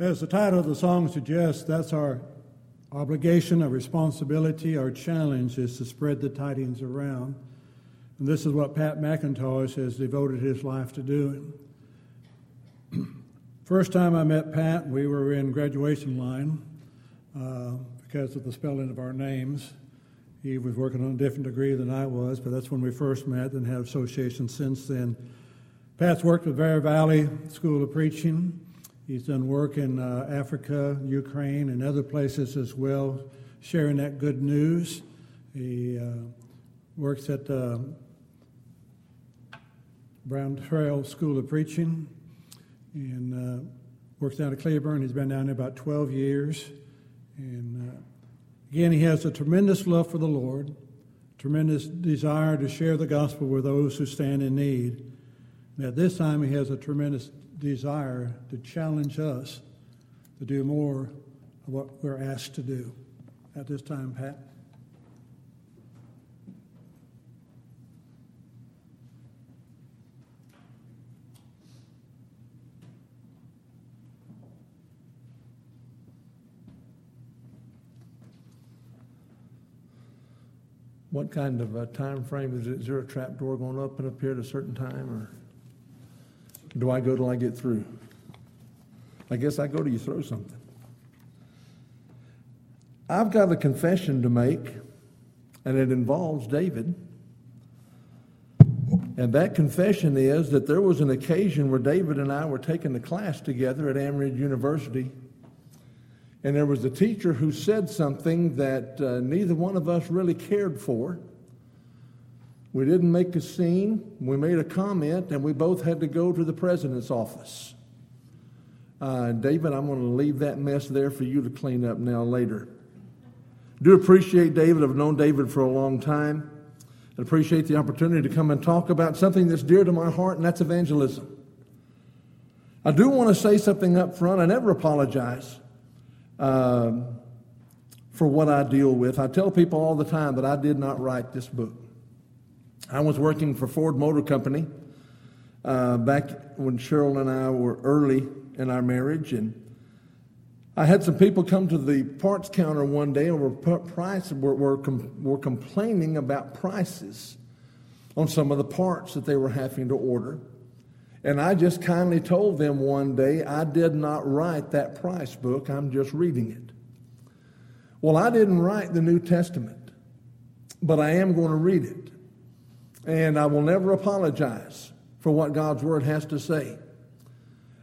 As the title of the song suggests, that's our obligation, our responsibility, our challenge is to spread the tidings around. And this is what Pat Macintosh has devoted his life to doing. First time I met Pat, we were in graduation line uh, because of the spelling of our names. He was working on a different degree than I was, but that's when we first met and had association since then. Pat's worked with Bear Valley School of Preaching. He's done work in uh, Africa, Ukraine, and other places as well, sharing that good news. He uh, works at uh, Brown Trail School of Preaching and uh, works down at Cleburne. He's been down there about 12 years. And uh, again, he has a tremendous love for the Lord, tremendous desire to share the gospel with those who stand in need. And at this time, he has a tremendous desire to challenge us to do more of what we're asked to do. At this time, Pat. What kind of a time frame is it? Is there a trap door going up and up here at a certain time, or do I go till I get through? I guess I go till you throw something. I've got a confession to make, and it involves David. And that confession is that there was an occasion where David and I were taking a class together at Amridge University and there was a teacher who said something that uh, neither one of us really cared for. We didn't make a scene. We made a comment, and we both had to go to the president's office. Uh, David, I'm going to leave that mess there for you to clean up now later. Do appreciate David. I've known David for a long time. I appreciate the opportunity to come and talk about something that's dear to my heart, and that's evangelism. I do want to say something up front. I never apologize um, for what I deal with. I tell people all the time that I did not write this book. I was working for Ford Motor Company uh, back when Cheryl and I were early in our marriage, and I had some people come to the parts counter one day and were price were, were, com, were complaining about prices on some of the parts that they were having to order. And I just kindly told them one day I did not write that price book, I'm just reading it. Well, I didn't write the New Testament, but I am going to read it. And I will never apologize for what God's Word has to say.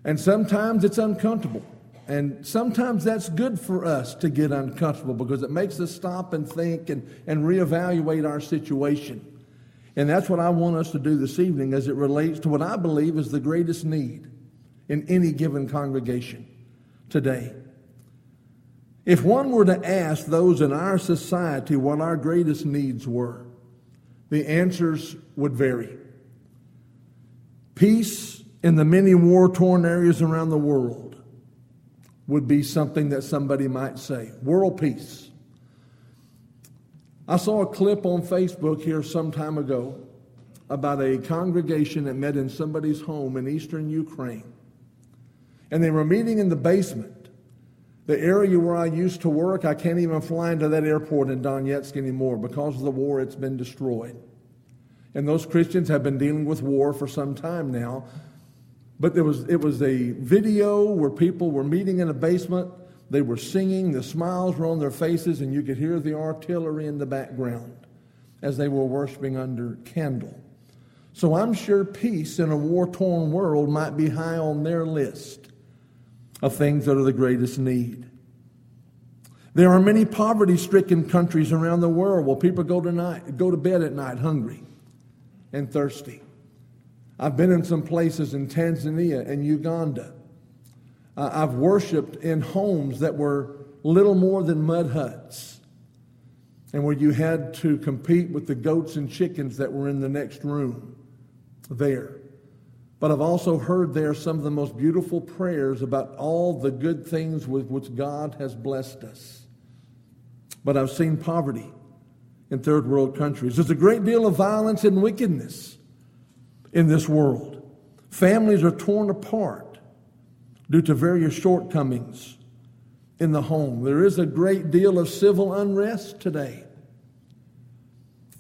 And sometimes it's uncomfortable. And sometimes that's good for us to get uncomfortable because it makes us stop and think and, and reevaluate our situation. And that's what I want us to do this evening as it relates to what I believe is the greatest need in any given congregation today. If one were to ask those in our society what our greatest needs were, the answers would vary. Peace in the many war torn areas around the world would be something that somebody might say. World peace. I saw a clip on Facebook here some time ago about a congregation that met in somebody's home in eastern Ukraine. And they were meeting in the basement. The area where I used to work, I can't even fly into that airport in Donetsk anymore because of the war, it's been destroyed. And those Christians have been dealing with war for some time now. But there was, it was a video where people were meeting in a basement they were singing, the smiles were on their faces, and you could hear the artillery in the background as they were worshiping under candle. So I'm sure peace in a war torn world might be high on their list of things that are the greatest need. There are many poverty stricken countries around the world where people go to, night, go to bed at night hungry and thirsty. I've been in some places in Tanzania and Uganda I've worshiped in homes that were little more than mud huts, and where you had to compete with the goats and chickens that were in the next room there. But I've also heard there some of the most beautiful prayers about all the good things with which God has blessed us. But I've seen poverty in third world countries. There's a great deal of violence and wickedness in this world. Families are torn apart due to various shortcomings in the home. There is a great deal of civil unrest today.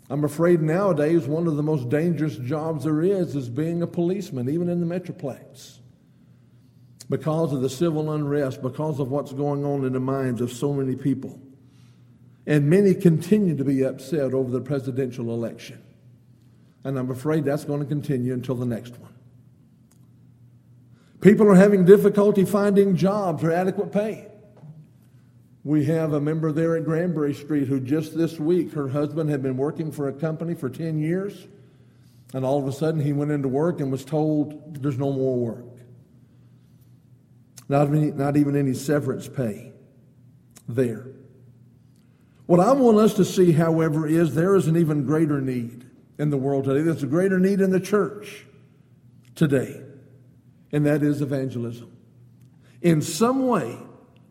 I'm afraid nowadays one of the most dangerous jobs there is is being a policeman, even in the Metroplex, because of the civil unrest, because of what's going on in the minds of so many people. And many continue to be upset over the presidential election. And I'm afraid that's going to continue until the next one. People are having difficulty finding jobs or adequate pay. We have a member there at Granbury Street who just this week, her husband had been working for a company for 10 years, and all of a sudden he went into work and was told there's no more work. Not, not even any severance pay there. What I want us to see, however, is there is an even greater need in the world today. There's a greater need in the church today, and that is evangelism. In some way,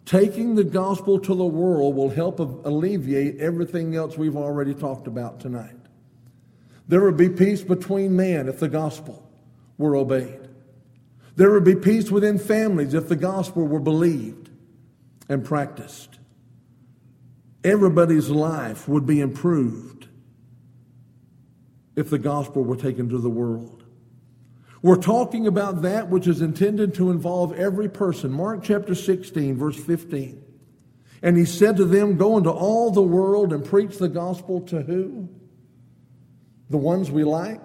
taking the gospel to the world will help alleviate everything else we've already talked about tonight. There would be peace between men if the gospel were obeyed. There would be peace within families if the gospel were believed and practiced. Everybody's life would be improved if the gospel were taken to the world. We're talking about that which is intended to involve every person. Mark chapter 16, verse 15. And he said to them, Go into all the world and preach the gospel to who? The ones we like?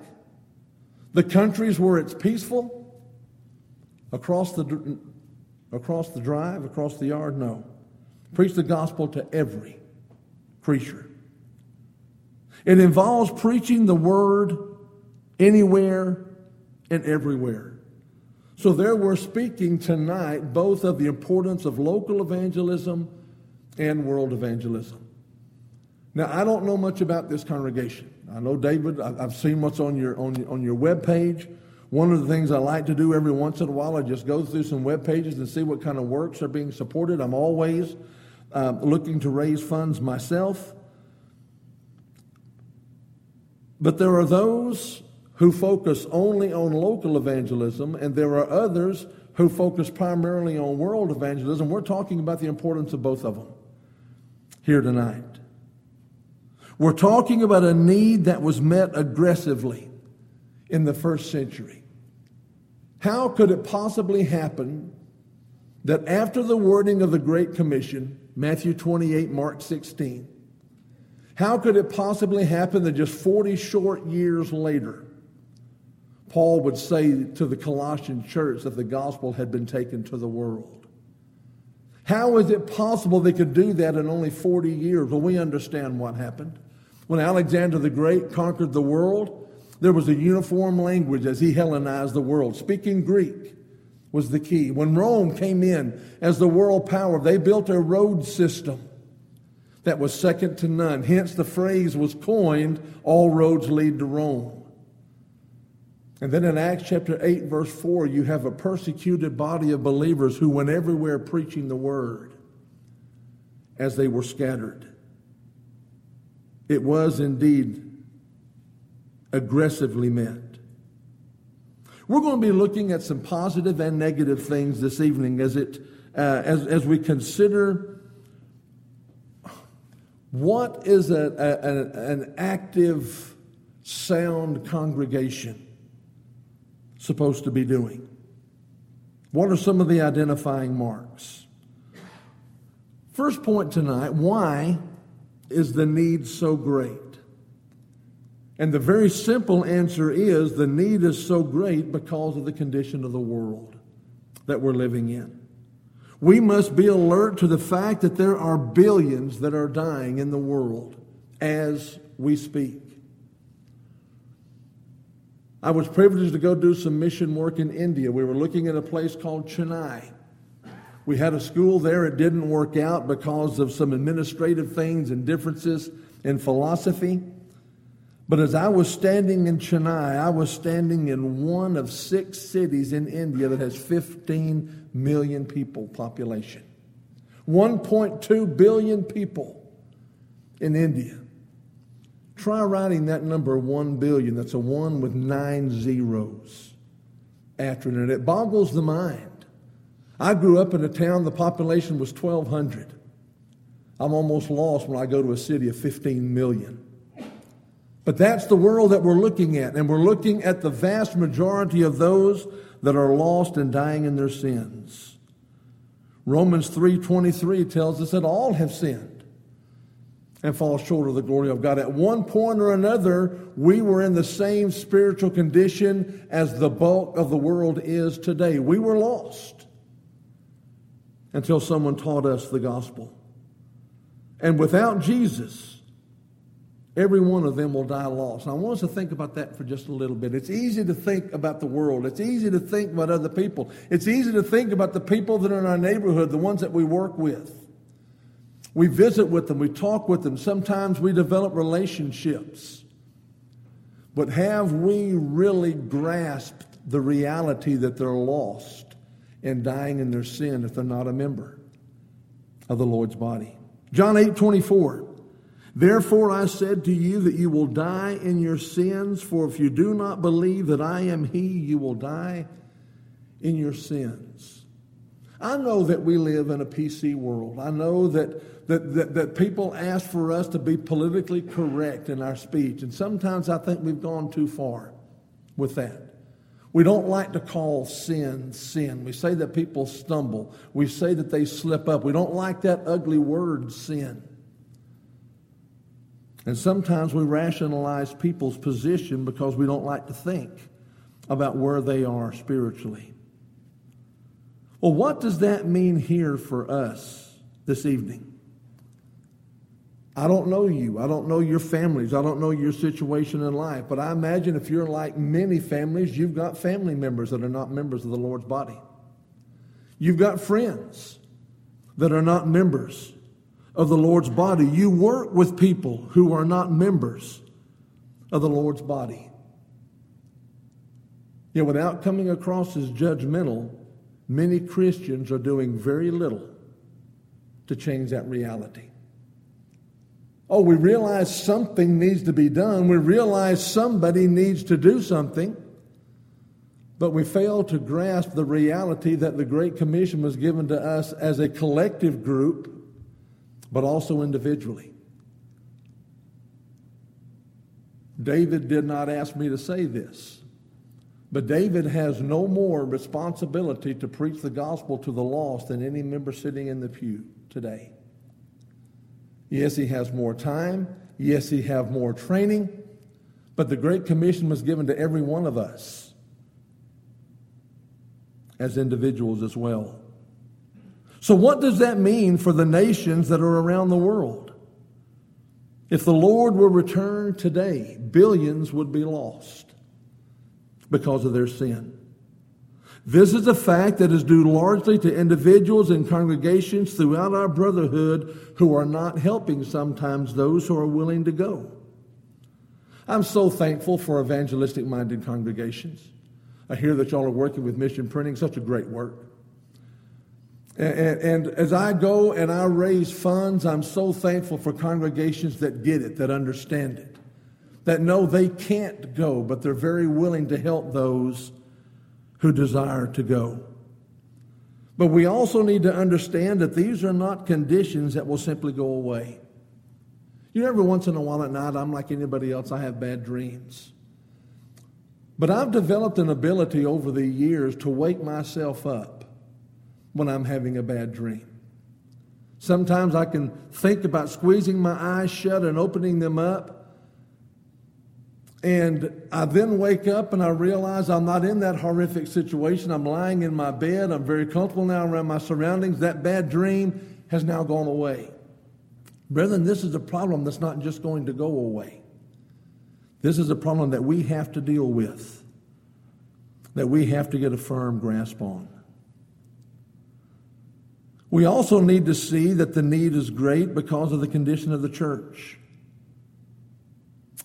The countries where it's peaceful? Across the, across the drive, across the yard? No. Preach the gospel to every creature. It involves preaching the word anywhere and everywhere. So, there we're speaking tonight both of the importance of local evangelism and world evangelism. Now, I don't know much about this congregation. I know David, I've seen what's on your, on, your, on your web page. One of the things I like to do every once in a while, I just go through some web pages and see what kind of works are being supported. I'm always uh, looking to raise funds myself. But there are those who focus only on local evangelism, and there are others who focus primarily on world evangelism. We're talking about the importance of both of them here tonight. We're talking about a need that was met aggressively in the first century. How could it possibly happen that after the wording of the Great Commission, Matthew 28, Mark 16, how could it possibly happen that just 40 short years later, Paul would say to the Colossian church that the gospel had been taken to the world? How is it possible they could do that in only 40 years? Well, we understand what happened. When Alexander the Great conquered the world, there was a uniform language as he Hellenized the world. Speaking Greek was the key. When Rome came in as the world power, they built a road system that was second to none. Hence, the phrase was coined all roads lead to Rome. And then in Acts chapter 8, verse 4, you have a persecuted body of believers who went everywhere preaching the word as they were scattered. It was indeed aggressively met. We're going to be looking at some positive and negative things this evening as, it, uh, as, as we consider what is a, a, an active, sound congregation supposed to be doing? What are some of the identifying marks? First point tonight why is the need so great? And the very simple answer is the need is so great because of the condition of the world that we're living in. We must be alert to the fact that there are billions that are dying in the world as we speak. I was privileged to go do some mission work in India. We were looking at a place called Chennai. We had a school there. It didn't work out because of some administrative things and differences in philosophy. But as I was standing in Chennai, I was standing in one of six cities in India that has 15 million people population. 1.2 billion people in India. Try writing that number 1 billion. That's a 1 with nine zeros after it. It boggles the mind. I grew up in a town, the population was 1,200. I'm almost lost when I go to a city of 15 million. But that's the world that we're looking at, and we're looking at the vast majority of those that are lost and dying in their sins. Romans 3:23 tells us that all have sinned and fall short of the glory of God. At one point or another, we were in the same spiritual condition as the bulk of the world is today. We were lost until someone taught us the gospel. And without Jesus, every one of them will die lost. I want us to think about that for just a little bit. It's easy to think about the world, it's easy to think about other people, it's easy to think about the people that are in our neighborhood, the ones that we work with. We visit with them, we talk with them, sometimes we develop relationships. But have we really grasped the reality that they're lost and dying in their sin if they're not a member of the Lord's body? John 8 24. Therefore I said to you that you will die in your sins, for if you do not believe that I am He, you will die in your sins. I know that we live in a PC world. I know that, that, that, that people ask for us to be politically correct in our speech, and sometimes I think we've gone too far with that. We don't like to call sin sin. We say that people stumble. We say that they slip up. We don't like that ugly word, sin. And sometimes we rationalize people's position because we don't like to think about where they are spiritually. Well, what does that mean here for us this evening? I don't know you. I don't know your families. I don't know your situation in life. But I imagine if you're like many families, you've got family members that are not members of the Lord's body. You've got friends that are not members of the Lord's body. You work with people who are not members of the Lord's body. Yet, without coming across as judgmental, many Christians are doing very little to change that reality. Oh, we realize something needs to be done. We realize somebody needs to do something. But we fail to grasp the reality that the Great Commission was given to us as a collective group, but also individually. David did not ask me to say this, but David has no more responsibility to preach the gospel to the lost than any member sitting in the pew today. Yes, he has more time. Yes, he have more training. But the Great Commission was given to every one of us as individuals as well. So, what does that mean for the nations that are around the world? If the Lord were returned today, billions would be lost because of their sin. This is a fact that is due largely to individuals and congregations throughout our brotherhood who are not helping sometimes those who are willing to go. I'm so thankful for evangelistic minded congregations. I hear that y'all are working with mission printing, such a great work. And, and, and, as I go and I raise funds, I'm so thankful for congregations that get it, that understand it, that know they can't go, but they're very willing to help those who desire to go. But we also need to understand that these are not conditions that will simply go away. You know, every once in a while at night, I'm like anybody else, I have bad dreams. But I've developed an ability over the years to wake myself up when I'm having a bad dream. Sometimes I can think about squeezing my eyes shut and opening them up and I then wake up and I realize I'm not in that horrific situation. I'm lying in my bed. I'm very comfortable now around my surroundings. That bad dream has now gone away. Brethren, this is a problem that's not just going to go away. This is a problem that we have to deal with, that we have to get a firm grasp on. We also need to see that the need is great because of the condition of the church.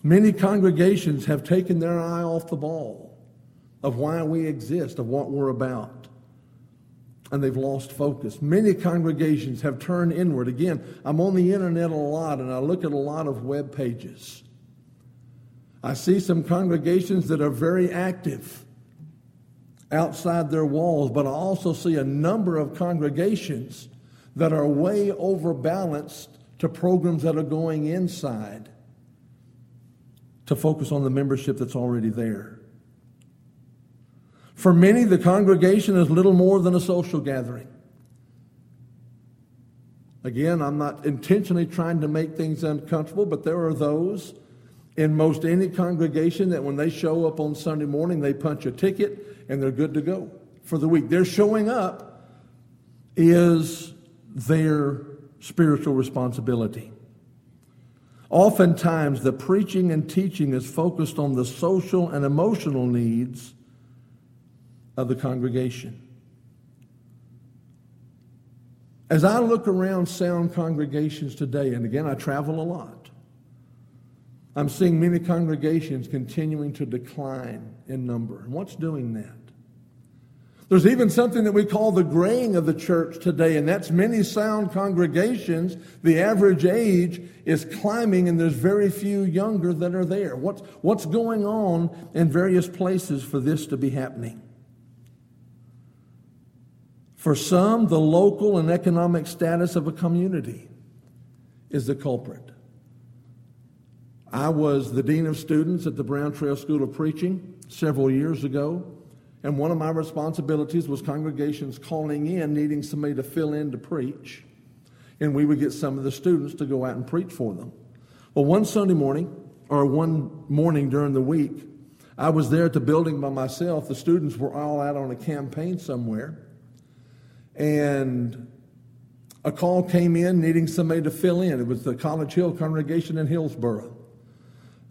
Many congregations have taken their eye off the ball of why we exist, of what we're about. And they've lost focus. Many congregations have turned inward. Again, I'm on the internet a lot and I look at a lot of web pages. I see some congregations that are very active outside their walls, but I also see a number of congregations that are way overbalanced to programs that are going inside to focus on the membership that's already there. For many, the congregation is little more than a social gathering. Again, I'm not intentionally trying to make things uncomfortable, but there are those in most any congregation that when they show up on Sunday morning, they punch a ticket and they're good to go for the week. Their showing up is their spiritual responsibility. Oftentimes, the preaching and teaching is focused on the social and emotional needs of the congregation. As I look around sound congregations today, and again, I travel a lot, I'm seeing many congregations continuing to decline in number. And what's doing that? There's even something that we call the graying of the church today, and that's many sound congregations. The average age is climbing, and there's very few younger that are there. What's, what's going on in various places for this to be happening? For some, the local and economic status of a community is the culprit. I was the dean of students at the Brown Trail School of Preaching several years ago. And one of my responsibilities was congregations calling in, needing somebody to fill in to preach. And we would get some of the students to go out and preach for them. Well, one Sunday morning, or one morning during the week, I was there at the building by myself. The students were all out on a campaign somewhere. And a call came in needing somebody to fill in. It was the College Hill congregation in Hillsboro.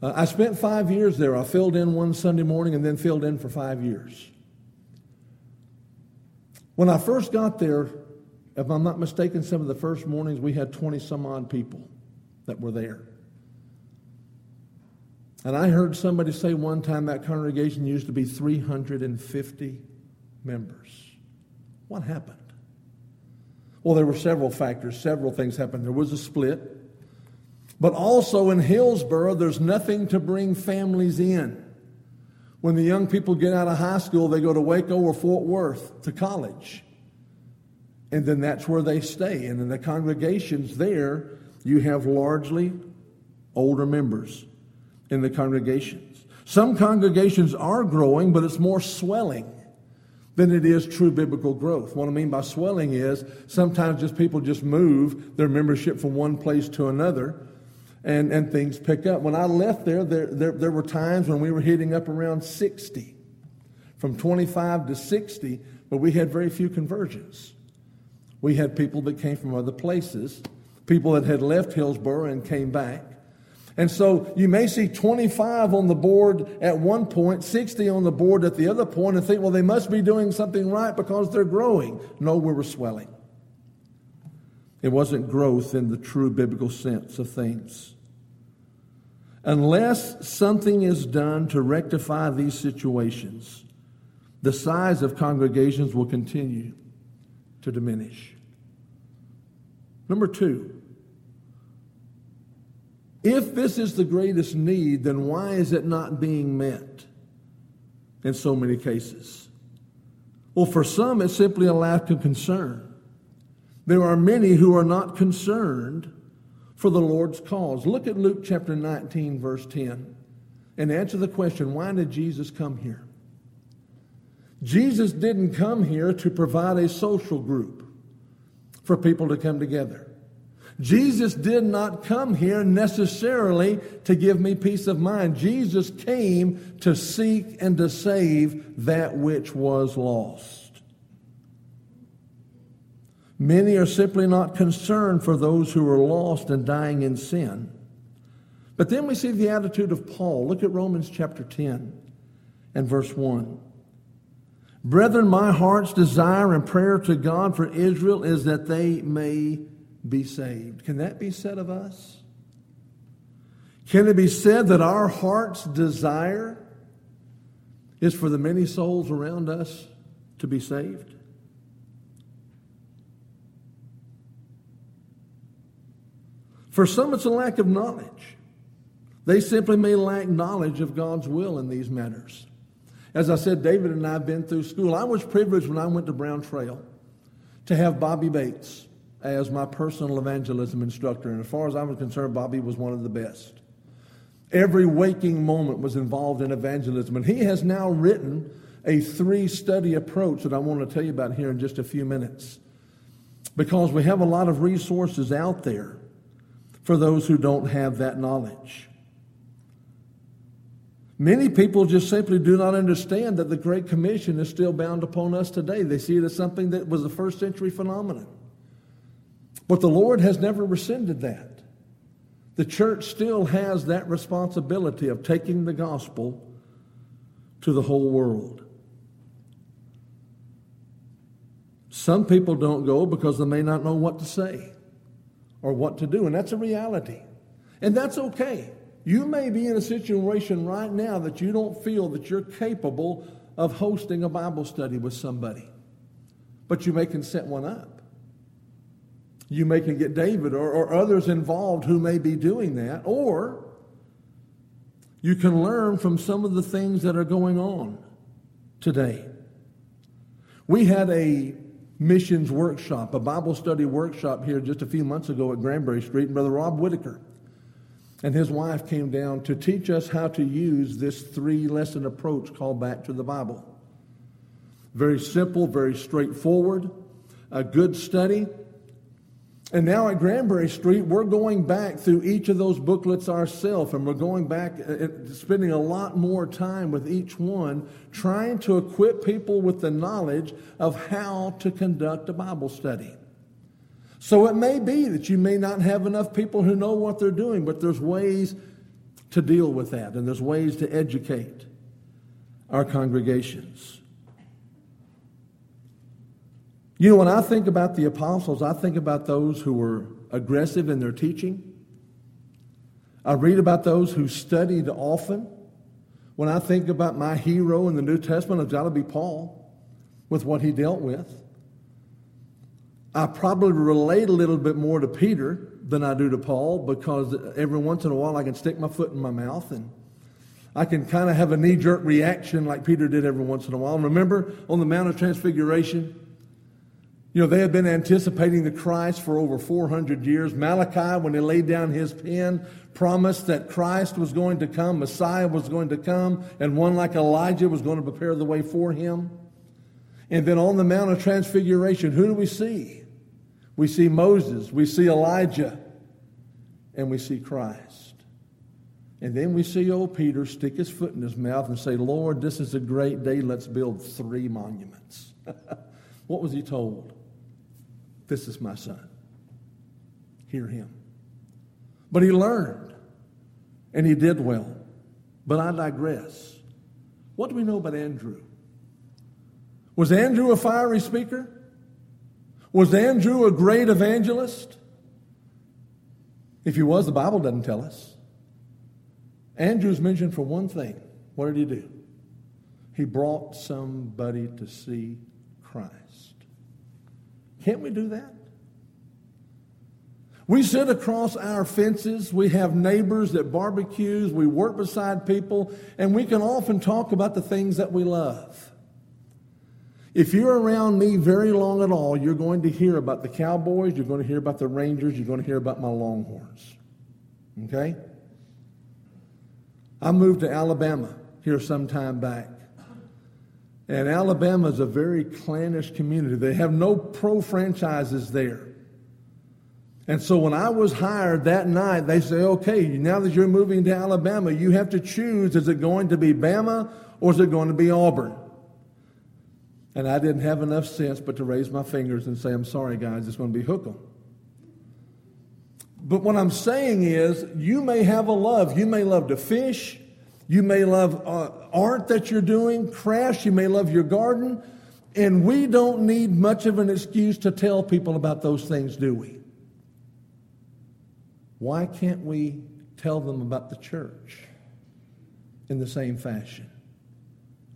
Uh, I spent five years there. I filled in one Sunday morning and then filled in for five years. When I first got there, if I'm not mistaken, some of the first mornings we had 20 some odd people that were there. And I heard somebody say one time that congregation used to be 350 members. What happened? Well, there were several factors, several things happened. There was a split. But also in Hillsboro, there's nothing to bring families in. When the young people get out of high school, they go to Waco or Fort Worth to college. And then that's where they stay. And in the congregations there, you have largely older members in the congregations. Some congregations are growing, but it's more swelling than it is true biblical growth. What I mean by swelling is sometimes just people just move their membership from one place to another and, and things pick up. When I left there, there, there, there were times when we were hitting up around 60, from 25 to 60, but we had very few conversions. We had people that came from other places, people that had left Hillsboro and came back. And so you may see 25 on the board at one point, 60 on the board at the other point, and think, well, they must be doing something right because they're growing. No, we were swelling. It wasn't growth in the true biblical sense of things. Unless something is done to rectify these situations, the size of congregations will continue to diminish. Number two, if this is the greatest need, then why is it not being met in so many cases? Well, for some, it's simply a lack of concern. There are many who are not concerned for the Lord's cause. Look at Luke chapter 19, verse 10, and answer the question why did Jesus come here? Jesus didn't come here to provide a social group for people to come together. Jesus did not come here necessarily to give me peace of mind. Jesus came to seek and to save that which was lost. Many are simply not concerned for those who are lost and dying in sin. But then we see the attitude of Paul. Look at Romans chapter 10 and verse 1. Brethren, my heart's desire and prayer to God for Israel is that they may be saved. Can that be said of us? Can it be said that our heart's desire is for the many souls around us to be saved? For some, it's a lack of knowledge. They simply may lack knowledge of God's will in these matters. As I said, David and I have been through school. I was privileged when I went to Brown Trail to have Bobby Bates as my personal evangelism instructor. And as far as I was concerned, Bobby was one of the best. Every waking moment was involved in evangelism. And he has now written a three study approach that I want to tell you about here in just a few minutes. Because we have a lot of resources out there for those who don't have that knowledge. Many people just simply do not understand that the Great Commission is still bound upon us today. They see it as something that was a first century phenomenon. But the Lord has never rescinded that. The church still has that responsibility of taking the gospel to the whole world. Some people don't go because they may not know what to say or what to do, and that's a reality. And that's okay. You may be in a situation right now that you don't feel that you're capable of hosting a Bible study with somebody, but you may can set one up. You may can get David or, or others involved who may be doing that, or you can learn from some of the things that are going on today. We had a missions workshop, a Bible study workshop here just a few months ago at Granbury Street. And Brother Rob Whitaker and his wife came down to teach us how to use this three lesson approach called Back to the Bible. Very simple, very straightforward, a good study. And now at Granbury Street, we're going back through each of those booklets ourselves, and we're going back, uh, uh, spending a lot more time with each one, trying to equip people with the knowledge of how to conduct a Bible study. So it may be that you may not have enough people who know what they're doing, but there's ways to deal with that, and there's ways to educate our congregations. You know, when I think about the apostles, I think about those who were aggressive in their teaching. I read about those who studied often. When I think about my hero in the New Testament, it's got to be Paul with what he dealt with. I probably relate a little bit more to Peter than I do to Paul because every once in a while I can stick my foot in my mouth and I can kind of have a knee jerk reaction like Peter did every once in a while. Remember on the Mount of Transfiguration? You know, they had been anticipating the Christ for over 400 years. Malachi, when he laid down his pen, promised that Christ was going to come, Messiah was going to come, and one like Elijah was going to prepare the way for him. And then on the Mount of Transfiguration, who do we see? We see Moses, we see Elijah, and we see Christ. And then we see old Peter stick his foot in his mouth and say, Lord, this is a great day. Let's build three monuments. what was he told? This is my son. Hear him. But he learned, and he did well. But I digress. What do we know about Andrew? Was Andrew a fiery speaker? Was Andrew a great evangelist? If he was, the Bible doesn't tell us. Andrew's mentioned for one thing. What did he do? He brought somebody to see Christ. Can't we do that? We sit across our fences. We have neighbors at barbecues. We work beside people, and we can often talk about the things that we love. If you're around me very long at all, you're going to hear about the Cowboys, you're going to hear about the Rangers, you're going to hear about my Longhorns. Okay? I moved to Alabama here some time back. And Alabama is a very clannish community. They have no pro franchises there. And so when I was hired that night, they say, okay, now that you're moving to Alabama, you have to choose is it going to be Bama or is it going to be Auburn? And I didn't have enough sense but to raise my fingers and say, I'm sorry, guys, it's going to be Hook'em. But what I'm saying is, you may have a love. You may love to fish. You may love uh, art that you're doing, crafts. You may love your garden. And we don't need much of an excuse to tell people about those things, do we? Why can't we tell them about the church in the same fashion?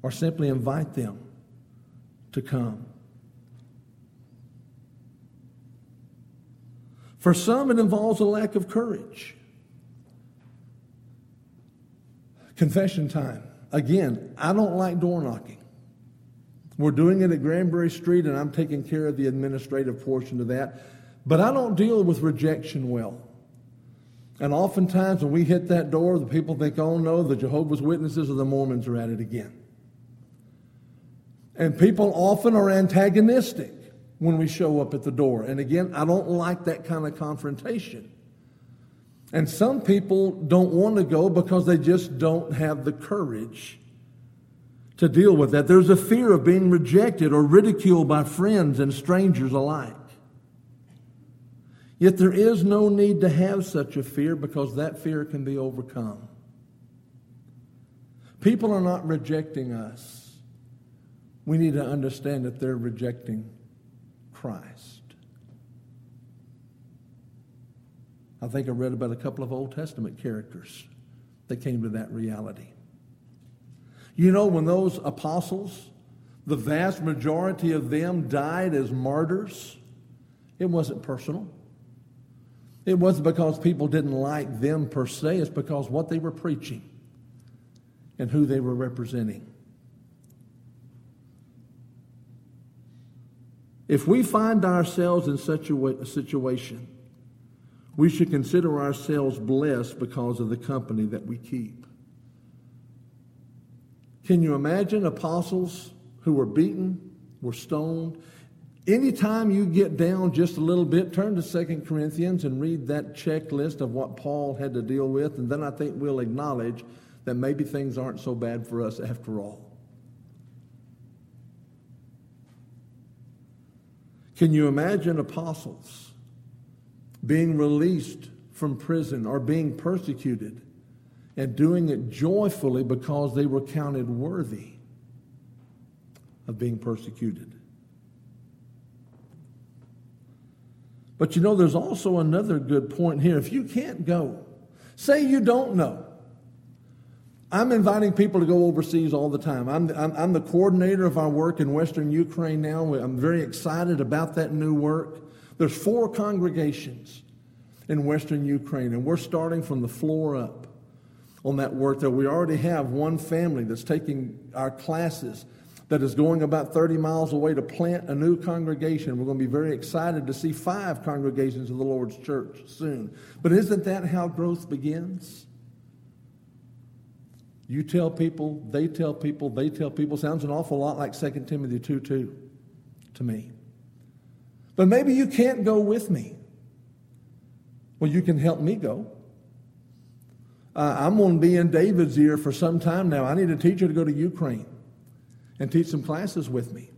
Or simply invite them to come? For some, it involves a lack of courage. Confession time. again, I don't like door knocking. We're doing it at Granbury Street, and I'm taking care of the administrative portion of that. But I don't deal with rejection well. And oftentimes when we hit that door, the people think, oh no, the Jehovah's Witnesses or the Mormons are at it again. And people often are antagonistic when we show up at the door. And again, I don't like that kind of confrontation. And some people don't want to go because they just don't have the courage to deal with that. There's a fear of being rejected or ridiculed by friends and strangers alike. Yet there is no need to have such a fear because that fear can be overcome. People are not rejecting us. We need to understand that they're rejecting Christ. I think I read about a couple of Old Testament characters that came to that reality. You know, when those apostles, the vast majority of them died as martyrs, it wasn't personal. It wasn't because people didn't like them per se, it's because what they were preaching and who they were representing. If we find ourselves in such a situation, we should consider ourselves blessed because of the company that we keep. Can you imagine apostles who were beaten, were stoned, Anytime you get down just a little bit, turn to 2 Corinthians and read that checklist of what Paul had to deal with, and then I think we'll acknowledge that maybe things aren't so bad for us after all. Can you imagine apostles being released from prison or being persecuted and doing it joyfully because they were counted worthy of being persecuted? But you know, there's also another good point here. If you can't go, say you don't know. I'm inviting people to go overseas all the time. I'm, I'm, I'm, the coordinator of our work in Western Ukraine now. I'm very excited about that new work. There's four congregations in Western Ukraine, and we're starting from the floor up on that work there. We already have one family that's taking our classes that is going about 30 miles away to plant a new congregation. We're going to be very excited to see five congregations of the Lord's church soon. But isn't that how growth begins? You tell people, they tell people, they tell people. Sounds an awful lot like 2 Timothy 2 2 to me. But maybe you can't go with me. Well, you can help me go. Uh, I'm going to be in David's ear for some time now. I need a teacher to go to Ukraine and teach some classes with me.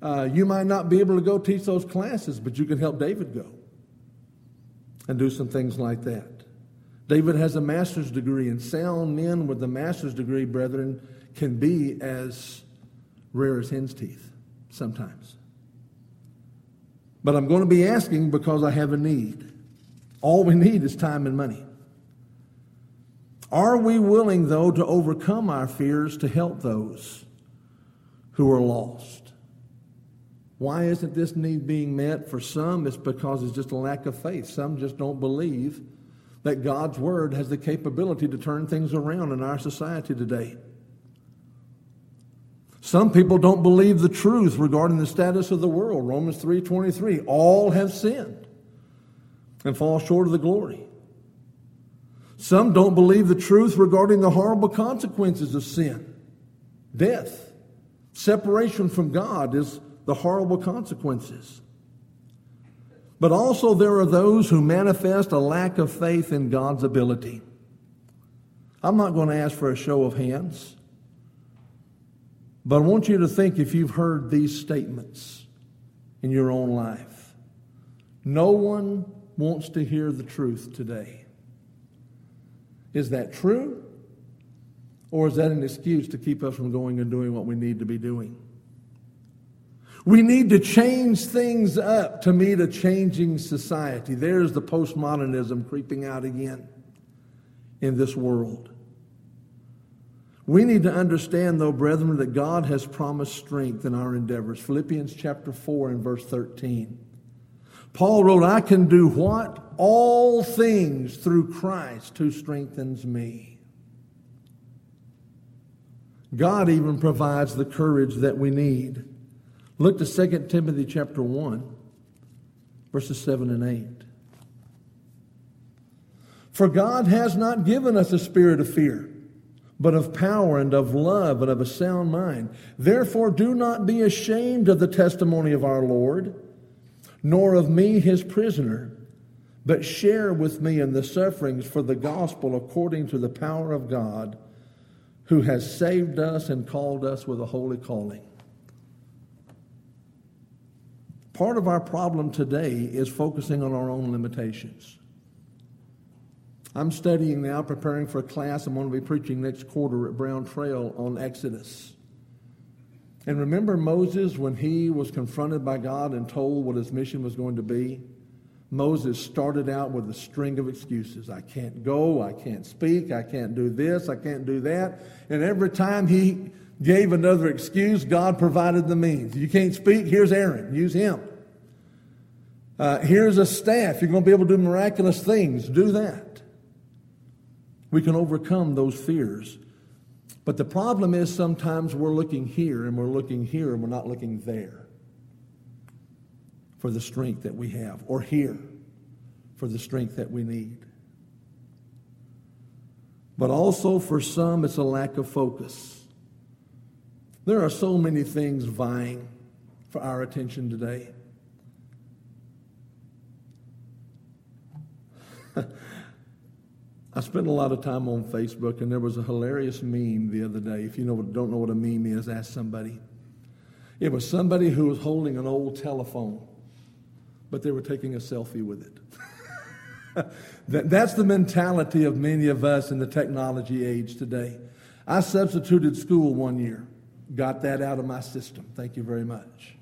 Uh, you might not be able to go teach those classes, but you can help David go and do some things like that. David has a master's degree, and sound men with a master's degree, brethren, can be as rare as hen's teeth sometimes. But I'm going to be asking because I have a need. All we need is time and money. Are we willing, though, to overcome our fears to help those who are lost. Why isn't this need being met? For some, it's because it's just a lack of faith. Some just don't believe that God's Word has the capability to turn things around in our society today. Some people don't believe the truth regarding the status of the world. Romans 3:23, all have sinned and fall short of the glory. Some don't believe the truth regarding the horrible consequences of sin, death. Separation from God is the horrible consequences. But also, there are those who manifest a lack of faith in God's ability. I'm not going to ask for a show of hands, but I want you to think if you've heard these statements in your own life. No one wants to hear the truth today. Is that true? Or is that an excuse to keep us from going and doing what we need to be doing? We need to change things up to meet a changing society. There's the postmodernism creeping out again in this world. We need to understand, though, brethren, that God has promised strength in our endeavors. Philippians chapter 4 and verse 13. Paul wrote, I can do what? All things through Christ who strengthens me. God even provides the courage that we need. Look to 2 Timothy chapter 1, verses 7 and 8. For God has not given us a spirit of fear, but of power and of love and of a sound mind. Therefore, do not be ashamed of the testimony of our Lord, nor of me, his prisoner, but share with me in the sufferings for the gospel according to the power of God who has saved us and called us with a holy calling. Part of our problem today is focusing on our own limitations. I'm studying now, preparing for a class I'm going to be preaching next quarter at Brown Trail on Exodus. And remember Moses when he was confronted by God and told what his mission was going to be? Moses started out with a string of excuses. I can't go, I can't speak, I can't do this, I can't do that. And every time he gave another excuse, God provided the means. You can't speak, here's Aaron, use him. Uh, here's a staff, you're going to be able to do miraculous things, do that. We can overcome those fears. But the problem is sometimes we're looking here and we're looking here and we're not looking there for the strength that we have, or here for the strength that we need. But also for some, it's a lack of focus. There are so many things vying for our attention today. I spent a lot of time on Facebook, and there was a hilarious meme the other day. If you know, don't know what a meme is, ask somebody. It was somebody who was holding an old telephone but they were taking a selfie with it. that, that's the mentality of many of us in the technology age today. I substituted school one year, got that out of my system. Thank you very much.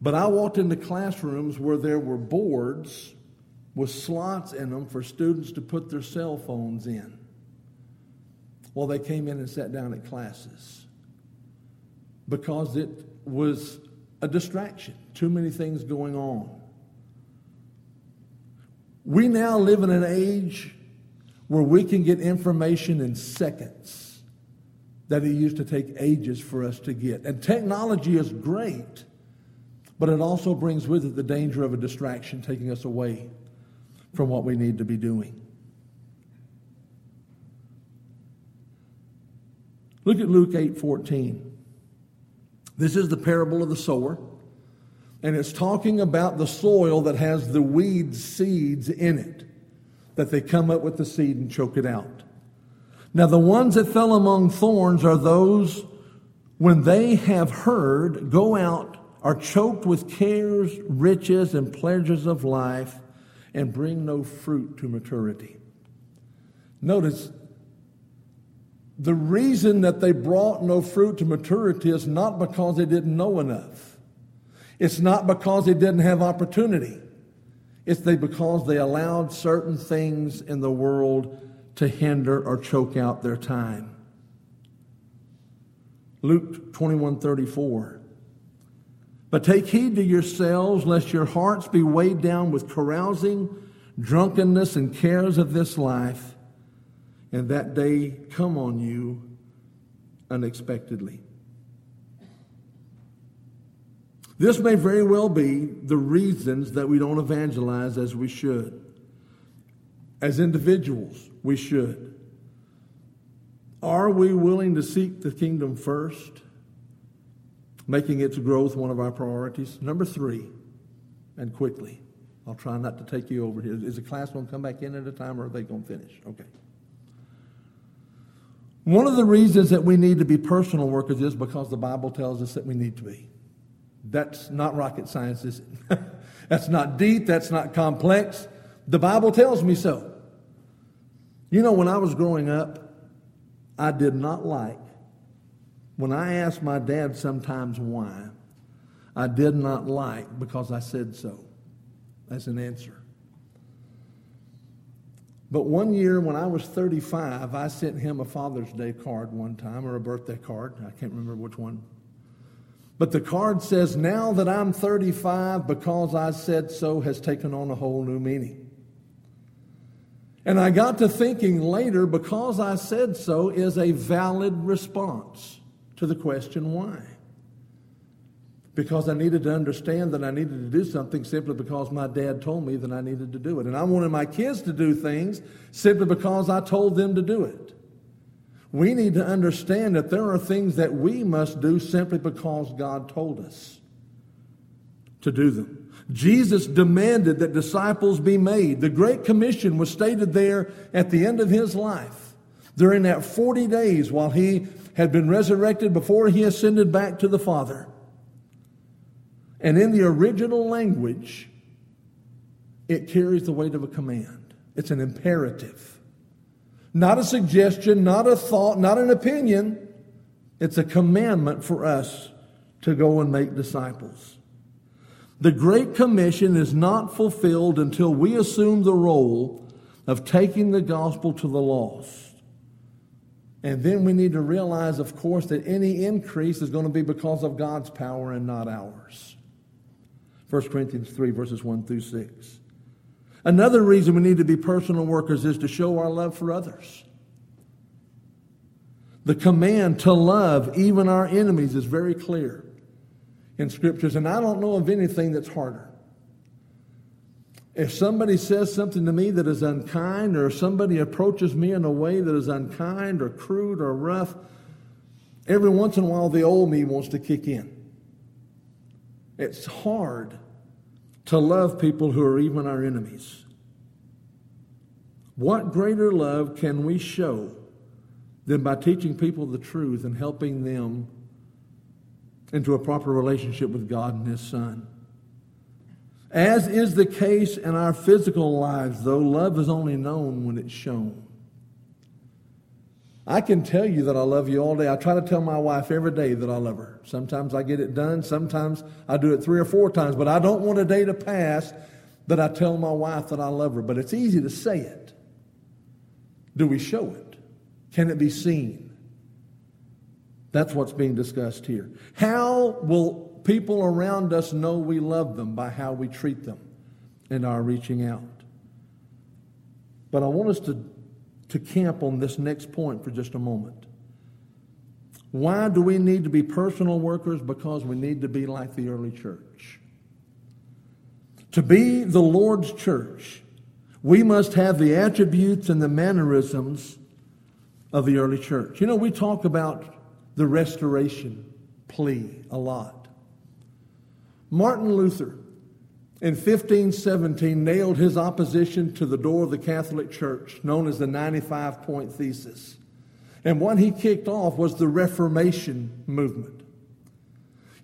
But I walked into classrooms where there were boards with slots in them for students to put their cell phones in while they came in and sat down at classes because it was a distraction, too many things going on. We now live in an age where we can get information in seconds that it used to take ages for us to get. And technology is great, but it also brings with it the danger of a distraction taking us away from what we need to be doing. Look at Luke 8:14. This is the parable of the sower, and it's talking about the soil that has the weed seeds in it, that they come up with the seed and choke it out. Now, the ones that fell among thorns are those when they have heard, go out, are choked with cares, riches, and pleasures of life, and bring no fruit to maturity. Notice the reason that they brought no fruit to maturity is not because they didn't know enough. It's not because they didn't have opportunity. It's they, because they allowed certain things in the world to hinder or choke out their time. Luke 21 34. But take heed to yourselves, lest your hearts be weighed down with carousing, drunkenness, and cares of this life and that day come on you unexpectedly. This may very well be the reasons that we don't evangelize as we should. As individuals, we should. Are we willing to seek the kingdom first, making its growth one of our priorities? Number three, and quickly, I'll try not to take you over here. Is the class going to come back in at a time or are they going to finish? Okay. One of the reasons that we need to be personal workers is because the Bible tells us that we need to be. That's not rocket science, is it? that's not deep, that's not complex. The Bible tells me so. You know, when I was growing up, I did not like, when I asked my dad sometimes why, I did not like because I said so. as an answer. But one year when I was 35, I sent him a Father's Day card one time, or a birthday card. I can't remember which one. But the card says, Now that I'm 35, because I said so, has taken on a whole new meaning. And I got to thinking later, because I said so is a valid response to the question why. Because I needed to understand that I needed to do something simply because my dad told me that I needed to do it. And I wanted my kids to do things simply because I told them to do it. We need to understand that there are things that we must do simply because God told us to do them. Jesus demanded that disciples be made. The Great Commission was stated there at the end of his life. During that 40 days while he had been resurrected before he ascended back to the Father. And in the original language, it carries the weight of a command. It's an imperative. Not a suggestion, not a thought, not an opinion. It's a commandment for us to go and make disciples. The Great Commission is not fulfilled until we assume the role of taking the gospel to the lost. And then we need to realize, of course, that any increase is going to be because of God's power and not ours. 1 Corinthians 3, verses 1 through 6. Another reason we need to be personal workers is to show our love for others. The command to love even our enemies is very clear in scriptures, and I don't know of anything that's harder. If somebody says something to me that is unkind, or somebody approaches me in a way that is unkind or crude or rough, every once in a while the old me wants to kick in. It's hard to love people who are even our enemies. What greater love can we show than by teaching people the truth and helping them into a proper relationship with God and His Son. As is the case in our physical lives, though, love is only known when it's shown. I can tell you that I love you all day. I try to tell my wife every day that I love her. Sometimes I get it done, sometimes I do it three or four times, but I don't want a day to pass that I tell my wife that I love her. But it's easy to say it. Do we show it? Can it be seen? That's what's being discussed here. How will people around us know we love them? By how we treat them and our reaching out. But I want us to, to camp on this next point for just a moment. Why do we need to be personal workers? Because we need to be like the early church. To be the Lord's church, we must have the attributes and the mannerisms of the early church. You know, we talk about the restoration plea a lot. Martin Luther in 1517 nailed his opposition to the door of the Catholic Church, known as the 95 point thesis. And what he kicked off was the Reformation movement.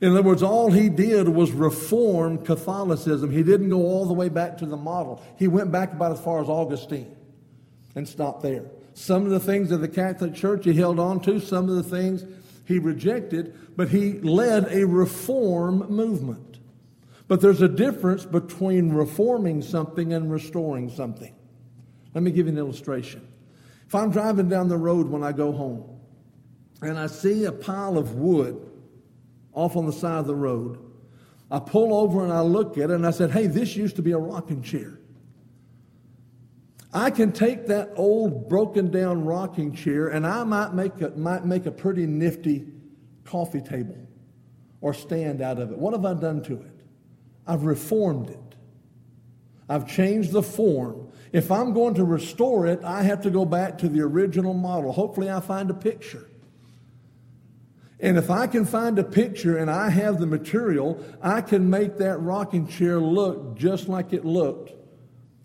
In other words, all he did was reform Catholicism. He didn't go all the way back to the model. He went back about as far as Augustine and stopped there. Some of the things of the Catholic Church he held on to, some of the things he rejected, but he led a reform movement. But there's a difference between reforming something and restoring something. Let me give you an illustration. If I'm driving down the road when I go home and I see a pile of wood off on the side of the road, I pull over and I look at it and I said, hey, this used to be a rocking chair. I can take that old broken down rocking chair and I might make a, might make a pretty nifty coffee table or stand out of it. What have I done to it? I've reformed it. I've changed the form. If I'm going to restore it, I have to go back to the original model. Hopefully, I find a picture. And if I can find a picture and I have the material, I can make that rocking chair look just like it looked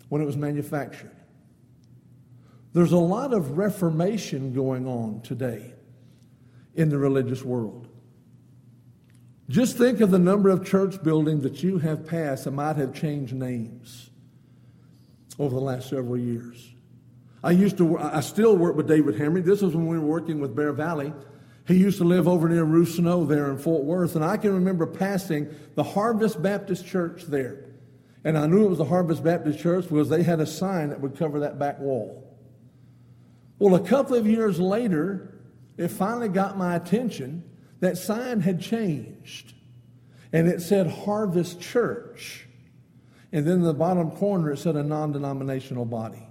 when it was manufactured. There's a lot of reformation going on today in the religious world. Just think of the number of church buildings that you have passed that might have changed names over the last several years. I used to, I still work with David Henry. This was when we were working with Bear Valley. He used to live over near Rusino there in Fort Worth, and I can remember passing the Harvest Baptist Church there. And I knew it was the Harvest Baptist Church because they had a sign that would cover that back wall. Well, a couple of years later, it finally got my attention. That sign had changed. And it said Harvest Church. And then in the bottom corner, it said a non denominational body.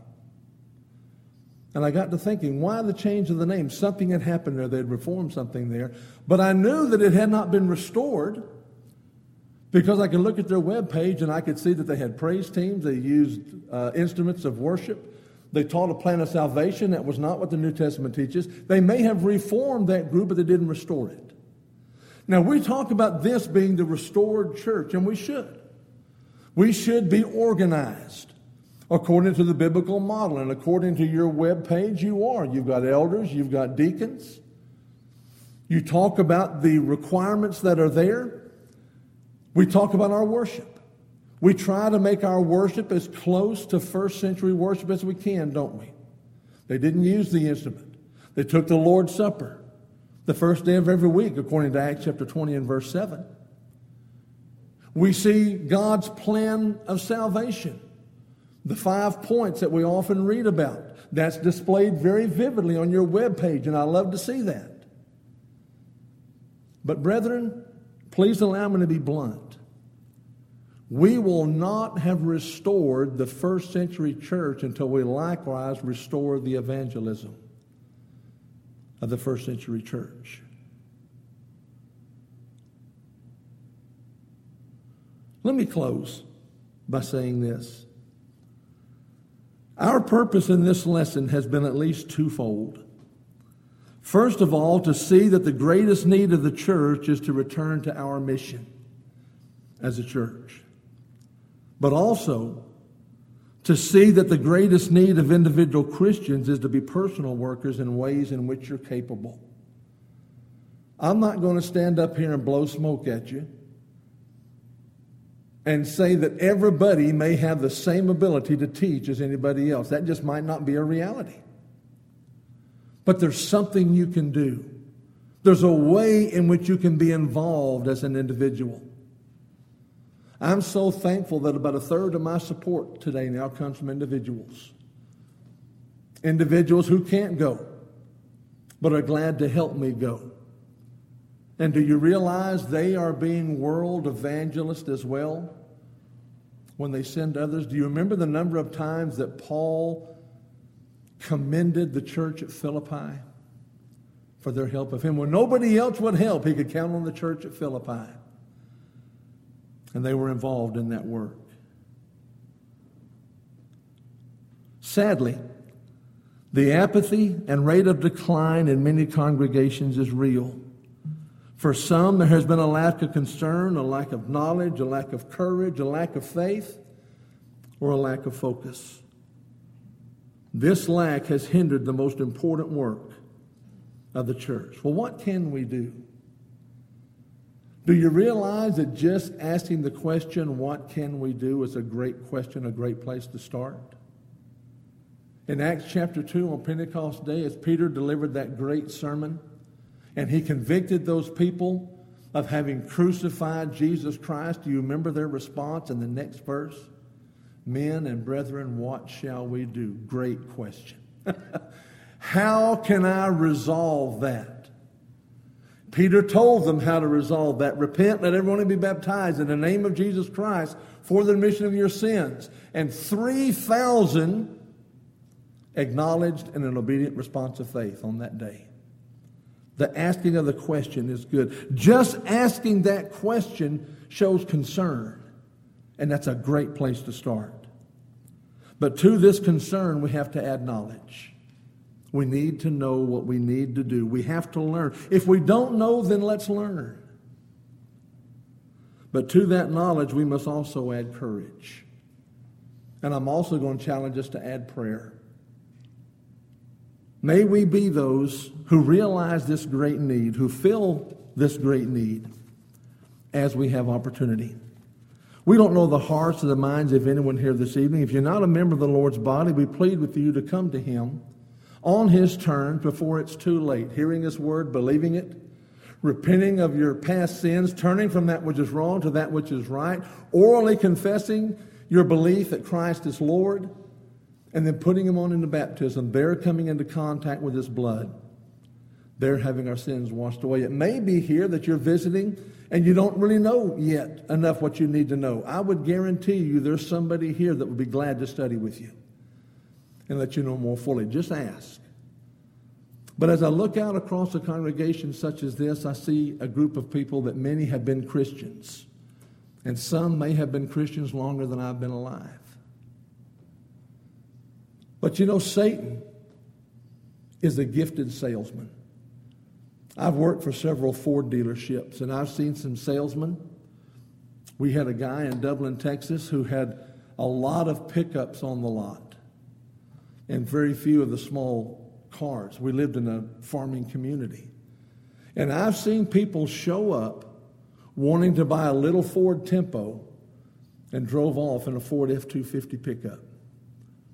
And I got to thinking, why the change of the name? Something had happened there. They'd reformed something there. But I knew that it had not been restored because I could look at their web page and I could see that they had praise teams. They used uh, instruments of worship. They taught a plan of salvation. That was not what the New Testament teaches. They may have reformed that group, but they didn't restore it. Now, we talk about this being the restored church, and we should. We should be organized according to the biblical model. And according to your web page, you are. You've got elders, you've got deacons. You talk about the requirements that are there. We talk about our worship. We try to make our worship as close to first century worship as we can, don't we? They didn't use the instrument. They took the Lord's Supper the first day of every week, according to Acts chapter 20 and verse 7. We see God's plan of salvation, the five points that we often read about. That's displayed very vividly on your web page, and I love to see that. But, brethren, please allow me to be blunt. We will not have restored the first century church until we likewise restore the evangelism of the first century church. Let me close by saying this. Our purpose in this lesson has been at least twofold. First of all, to see that the greatest need of the church is to return to our mission as a church, but also to see that the greatest need of individual Christians is to be personal workers in ways in which you're capable. I'm not going to stand up here and blow smoke at you and say that everybody may have the same ability to teach as anybody else. That just might not be a reality. But there's something you can do. There's a way in which you can be involved as an individual. I'm so thankful that about a third of my support today now comes from individuals. Individuals who can't go, but are glad to help me go. And do you realize they are being world evangelists as well when they send others? Do you remember the number of times that Paul commended the church at Philippi for their help of him? When nobody else would help, he could count on the church at Philippi and they were involved in that work. Sadly, the apathy and rate of decline in many congregations is real. For some, there has been a lack of concern, a lack of knowledge, a lack of courage, a lack of faith, or a lack of focus. This lack has hindered the most important work of the church. Well, what can we do? Do you realize that just asking the question, what can we do, is a great question, a great place to start? In Acts chapter 2 on Pentecost Day, as Peter delivered that great sermon, and he convicted those people of having crucified Jesus Christ, do you remember their response in the next verse? Men and brethren, what shall we do? Great question. How can I resolve that? Peter told them how to resolve that. Repent, let everyone be baptized in the name of Jesus Christ for the remission of your sins. And 3,000 acknowledged in an obedient response of faith on that day. The asking of the question is good. Just asking that question shows concern, and that's a great place to start. But to this concern, we have to add knowledge. We need to know what we need to do. We have to learn. If we don't know, then let's learn. But to that knowledge, we must also add courage. And I'm also going to challenge us to add prayer. May we be those who realize this great need, who fill this great need as we have opportunity. We don't know the hearts or the minds of anyone here this evening. If you're not a member of the Lord's body, we plead with you to come to Him on his terms before it's too late, hearing his word, believing it, repenting of your past sins, turning from that which is wrong to that which is right, orally confessing your belief that Christ is Lord, and then putting him on into baptism. They're coming into contact with his blood. They're having our sins washed away. It may be here that you're visiting and you don't really know yet enough what you need to know. I would guarantee you there's somebody here that would be glad to study with you. And let you know more fully. Just ask. But as I look out across a congregation such as this, I see a group of people that many have been Christians, and some may have been Christians longer than I've been alive. But you know, Satan is a gifted salesman. I've worked for several Ford dealerships, and I've seen some salesmen. We had a guy in Dublin, Texas, who had a lot of pickups on the lot and very few of the small cars. We lived in a farming community. And I've seen people show up wanting to buy a little Ford Tempo and drove off in a Ford F 250 pickup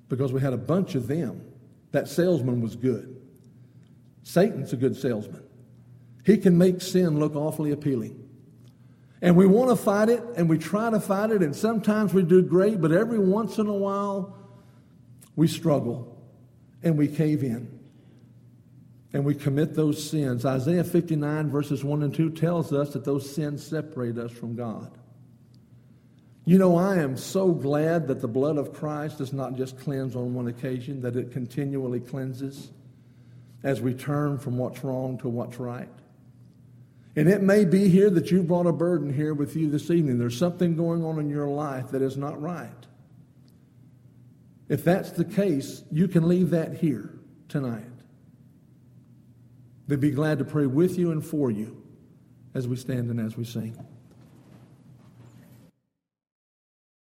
because we had a bunch of them. That salesman was good. Satan's a good salesman. He can make sin look awfully appealing. And we want to fight it, and we try to fight it, and sometimes we do great, but every once in a while we struggle and we cave in and we commit those sins. Isaiah 59, verses 1 and 2 tells us that those sins separate us from God. You know, I am so glad that the blood of Christ does not just cleanse on one occasion, that it continually cleanses as we turn from what's wrong to what's right. And it may be here that you brought a burden here with you this evening. There's something going on in your life that is not right. If that's the case, you can leave that here tonight. They'd be glad to pray with you and for you as we stand and as we sing.